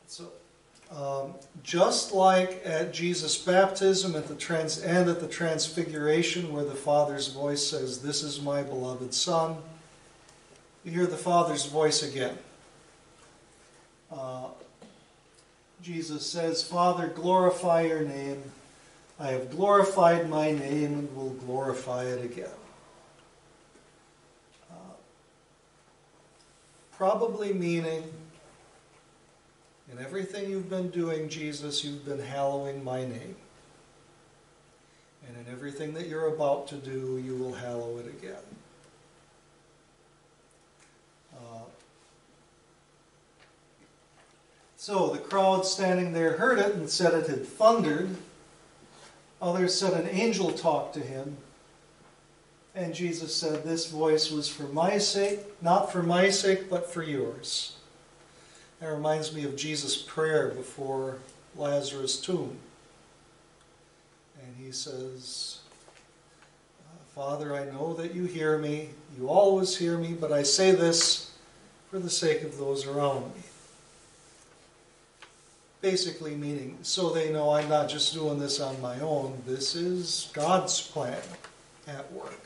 so, um, just like at Jesus' baptism at the trans, and at the transfiguration where the Father's voice says, This is my beloved Son, you hear the Father's voice again. Uh, Jesus says, Father, glorify your name. I have glorified my name and will glorify it again. Uh, probably meaning, in everything you've been doing, Jesus, you've been hallowing my name. And in everything that you're about to do, you will hallow it again. Uh, so the crowd standing there heard it and said it had thundered. Others said an angel talked to him. And Jesus said, This voice was for my sake, not for my sake, but for yours. That reminds me of Jesus' prayer before Lazarus' tomb. And he says, uh, Father, I know that you hear me. You always hear me, but I say this for the sake of those around me basically meaning so they know I'm not just doing this on my own. This is God's plan at work.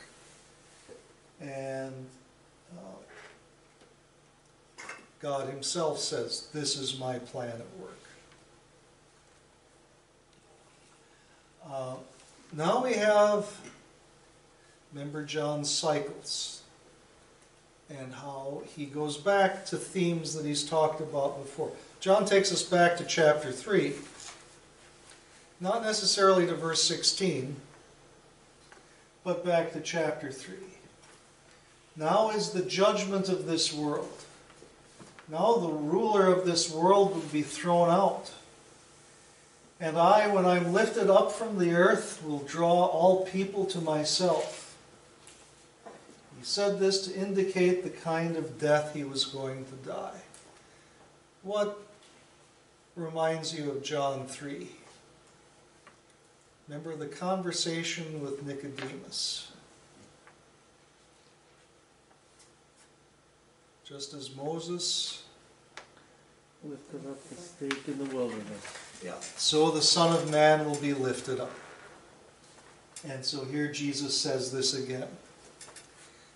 And uh, God Himself says, This is my plan at work. Uh, now we have, remember John's cycles and how he goes back to themes that he's talked about before. John takes us back to chapter 3, not necessarily to verse 16, but back to chapter 3. Now is the judgment of this world. Now the ruler of this world will be thrown out. And I, when I'm lifted up from the earth, will draw all people to myself. He said this to indicate the kind of death he was going to die. What reminds you of John 3? Remember the conversation with Nicodemus. Just as Moses, Lifted up the stake in the wilderness. yeah, so the Son of Man will be lifted up. And so here Jesus says this again.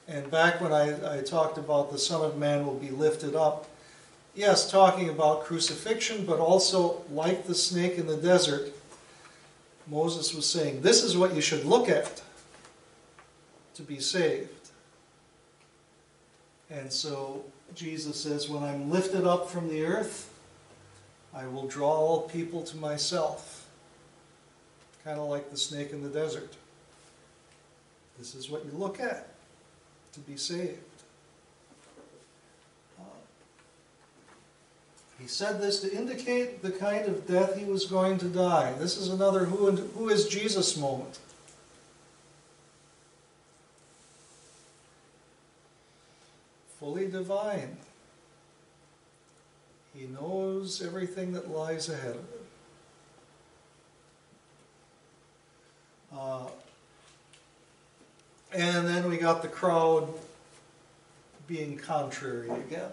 And back when I, I talked about the Son of Man will be lifted up, yes, talking about crucifixion, but also like the snake in the desert, Moses was saying, This is what you should look at to be saved. And so Jesus says, When I'm lifted up from the earth, I will draw all people to myself. Kind of like the snake in the desert. This is what you look at to be saved. He said this to indicate the kind of death he was going to die. This is another who, and, who is Jesus moment. Fully divine. He knows everything that lies ahead of him. Uh, and then we got the crowd being contrary again.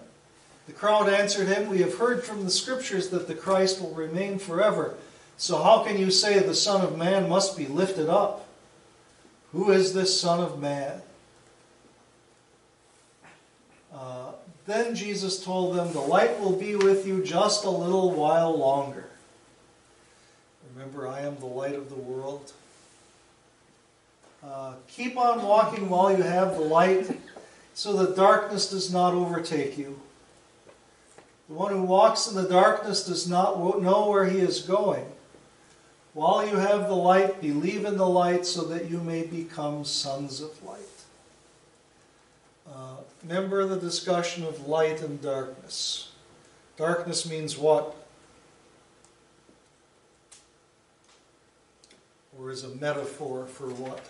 The crowd answered him, We have heard from the scriptures that the Christ will remain forever. So how can you say the Son of Man must be lifted up? Who is this Son of Man? Uh, then Jesus told them, The light will be with you just a little while longer. Remember, I am the light of the world. Uh, keep on walking while you have the light, so that darkness does not overtake you. The one who walks in the darkness does not know where he is going. While you have the light, believe in the light so that you may become sons of light. Uh, remember the discussion of light and darkness. Darkness means what? Or is a metaphor for what?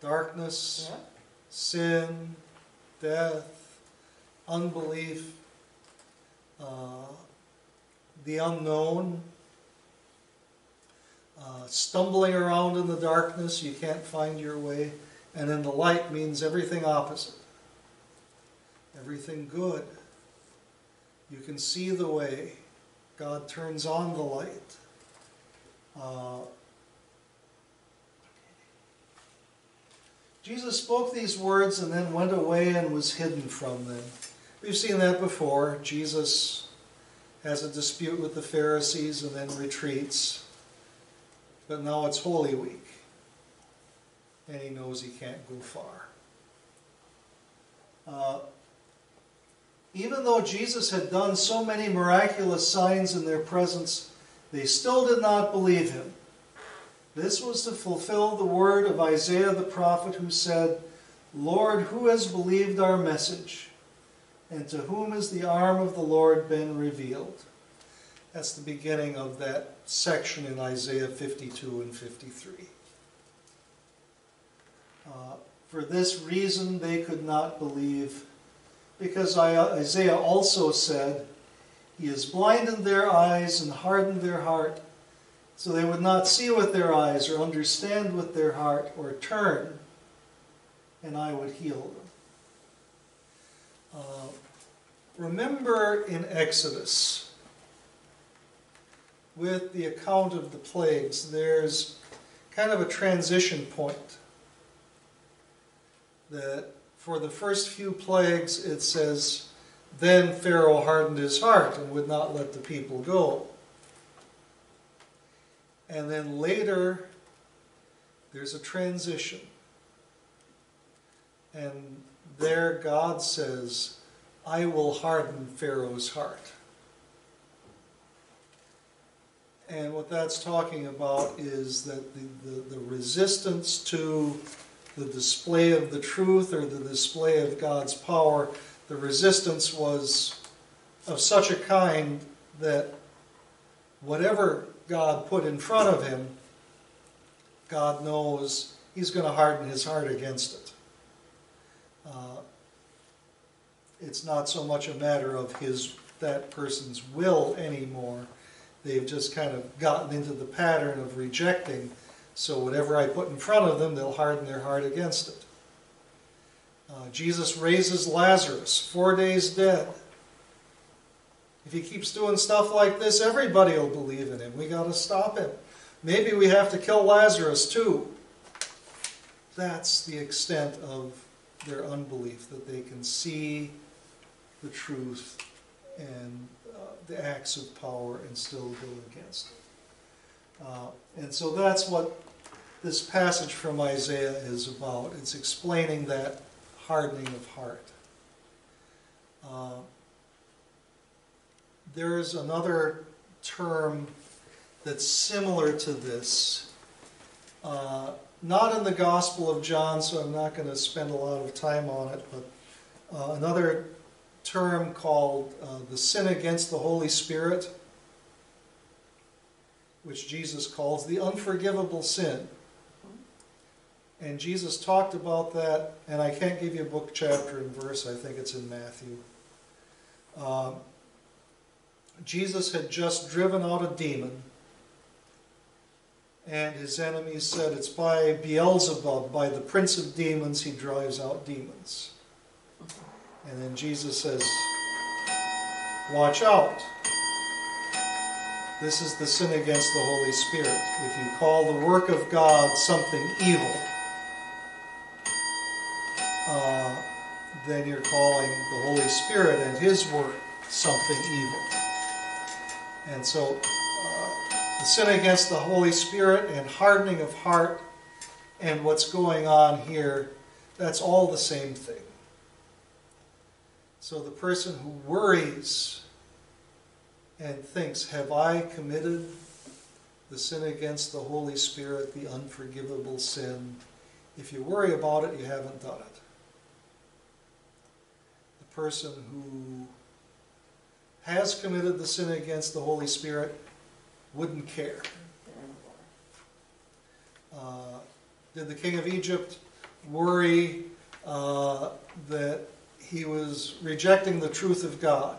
Darkness, Yeah. sin, death, unbelief, uh, the unknown, uh, stumbling around in the darkness, you can't find your way. And then the light means everything opposite, everything good. You can see the way. God turns on the light. Uh, Jesus spoke these words and then went away and was hidden from them. We've seen that before. Jesus has a dispute with the Pharisees and then retreats. But now it's Holy Week. And he knows he can't go far. Uh, even though Jesus had done so many miraculous signs in their presence, they still did not believe him. This was to fulfill the word of Isaiah the prophet who said, Lord, who has believed our message? And to whom has the arm of the Lord been revealed? That's the beginning of that section in Isaiah 52 and 53. Uh, for this reason, they could not believe, because Isaiah also said, He has blinded their eyes and hardened their heart so they would not see with their eyes or understand with their heart or turn, and I would heal them. Uh, remember in Exodus, with the account of the plagues, there's kind of a transition point. That for the first few plagues, it says, Then Pharaoh hardened his heart and would not let the people go. And then later, there's a transition. And there, God says, I will harden Pharaoh's heart. And what that's talking about is that the, the, the, resistance to the display of the truth or the display of God's power, the resistance was of such a kind that whatever God put in front of him, God knows he's going to harden his heart against it. Uh, it's not so much a matter of his that person's will anymore. They've just kind of gotten into the pattern of rejecting. So whatever I put in front of them, they'll harden their heart against it. Uh, Jesus raises Lazarus, four days dead. If he keeps doing stuff like this, everybody will believe in him. We got to stop him. Maybe we have to kill Lazarus too. That's the extent of their unbelief, that they can see the truth and uh, the acts of power and still go against it. Uh, and so that's what this passage from Isaiah is about. It's explaining that hardening of heart. Uh, there's another term that's similar to this. Uh, not in the Gospel of John, so I'm not going to spend a lot of time on it, but uh, another term called uh, the sin against the Holy Spirit, which Jesus calls the unforgivable sin. And Jesus talked about that, and I can't give you a book, chapter, and verse, I think it's in Matthew. Um, Jesus had just driven out a demon, and his enemies said, It's by Beelzebub, by the prince of demons, he drives out demons. And then Jesus says, Watch out. This is the sin against the Holy Spirit. If you call the work of God something evil, uh, then you're calling the Holy Spirit and His work something evil. And so, the sin against the Holy Spirit and hardening of heart and what's going on here, that's all the same thing. So, the person who worries and thinks, Have I committed the sin against the Holy Spirit, the unforgivable sin? If you worry about it, you haven't done it. The person who has committed the sin against the Holy Spirit wouldn't care. Uh, did the king of Egypt worry uh, that he was rejecting the truth of God?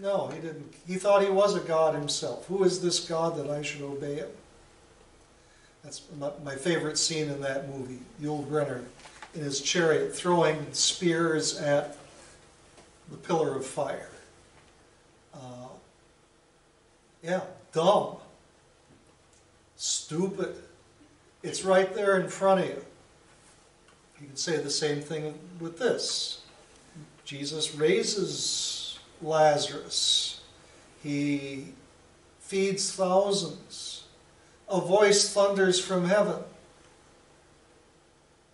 No, he didn't. He thought he was a God himself. Who is this God that I should obey him? That's my, my favorite scene in that movie. Yul Brynner in his chariot throwing spears at the pillar of fire. Uh, yeah, dumb. Stupid. It's right there in front of you. You can say the same thing with this. Jesus raises Lazarus. He feeds thousands. A voice thunders from heaven.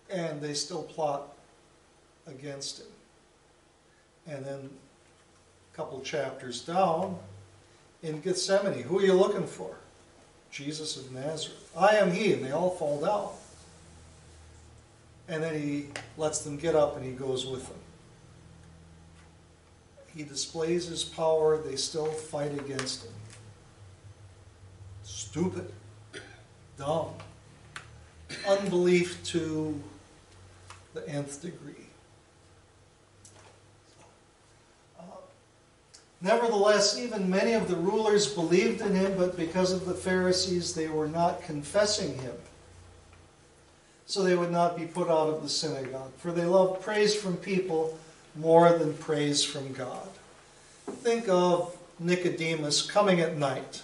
And they still plot against him. And then a couple chapters down, in Gethsemane, who are you looking for? Jesus of Nazareth. I am he, and they all fall down. And then he lets them get up and he goes with them. He displays his power, they still fight against him. Stupid, dumb, unbelief to the nth degree. Nevertheless, even many of the rulers believed in him, but because of the Pharisees, they were not confessing him. So they would not be put out of the synagogue, for they loved praise from people more than praise from God. Think of Nicodemus coming at night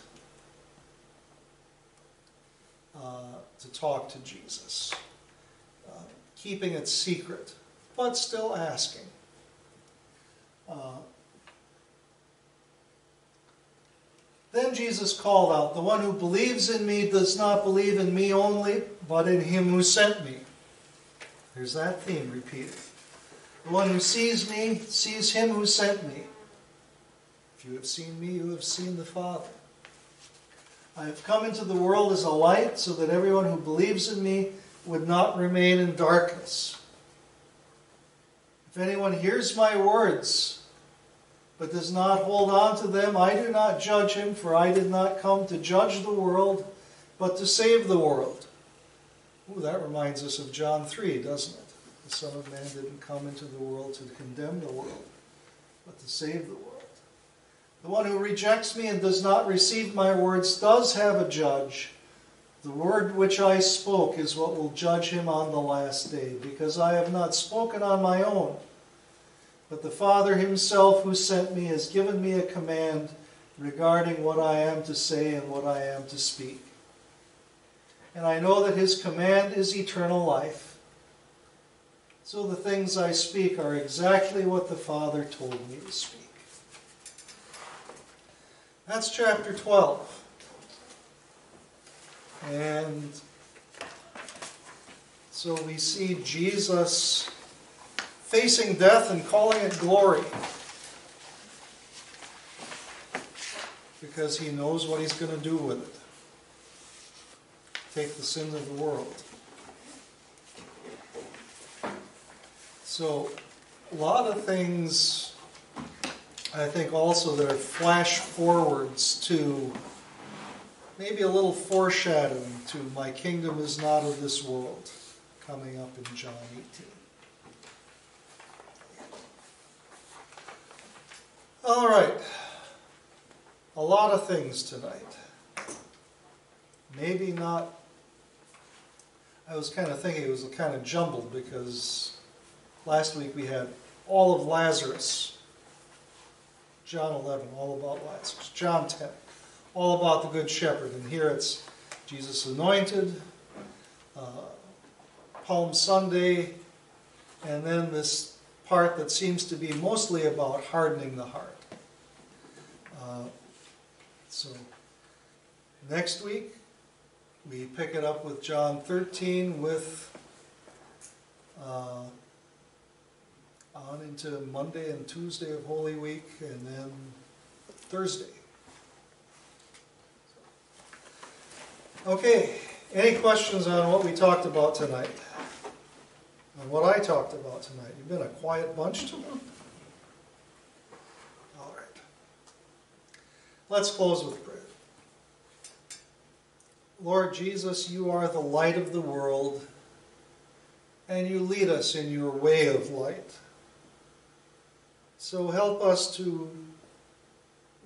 uh, to talk to Jesus, uh, keeping it secret, but still asking. Uh, Then Jesus called out, The one who believes in me does not believe in me only, but in him who sent me. There's that theme repeated. The one who sees me sees him who sent me. If you have seen me, you have seen the Father. I have come into the world as a light so that everyone who believes in me would not remain in darkness. If anyone hears my words but does not hold on to them, I do not judge him, for I did not come to judge the world, but to save the world. Ooh, that reminds us of John 3, doesn't it? The Son of Man didn't come into the world to condemn the world, but to save the world. The one who rejects me and does not receive my words does have a judge. The word which I spoke is what will judge him on the last day, because I have not spoken on my own. But the Father himself who sent me has given me a command regarding what I am to say and what I am to speak. And I know that his command is eternal life. So the things I speak are exactly what the Father told me to speak. That's chapter 12. And so we see Jesus facing death and calling it glory. Because he knows what he's going to do with it. Take the sins of the world. So, a lot of things, I think also that are flash forwards to maybe a little foreshadowing to my kingdom is not of this world coming up in John 18. All right. A lot of things tonight. Maybe not. I was kind of thinking it was kind of jumbled because last week we had all of Lazarus. John 11, all about Lazarus. John 10, all about the Good Shepherd. And here it's Jesus anointed, uh, Palm Sunday, and then this part that seems to be mostly about hardening the heart. Uh, so next week, we pick it up with John 13 with uh, on into Monday and Tuesday of Holy Week, and then Thursday. Okay, any questions on what we talked about tonight? On what I talked about tonight? You've been a quiet bunch tonight. All right. Let's close with prayer. Lord Jesus, you are the light of the world, and you lead us in your way of light. So help us to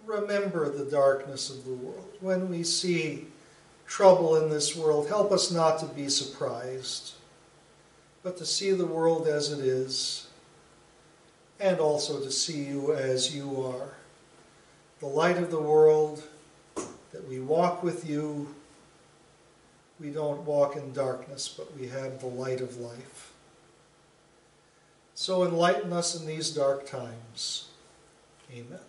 remember the darkness of the world. When we see trouble in this world, help us not to be surprised, but to see the world as it is, and also to see you as you are. The light of the world, that we walk with you. We don't walk in darkness, but we have the light of life. So enlighten us in these dark times. Amen.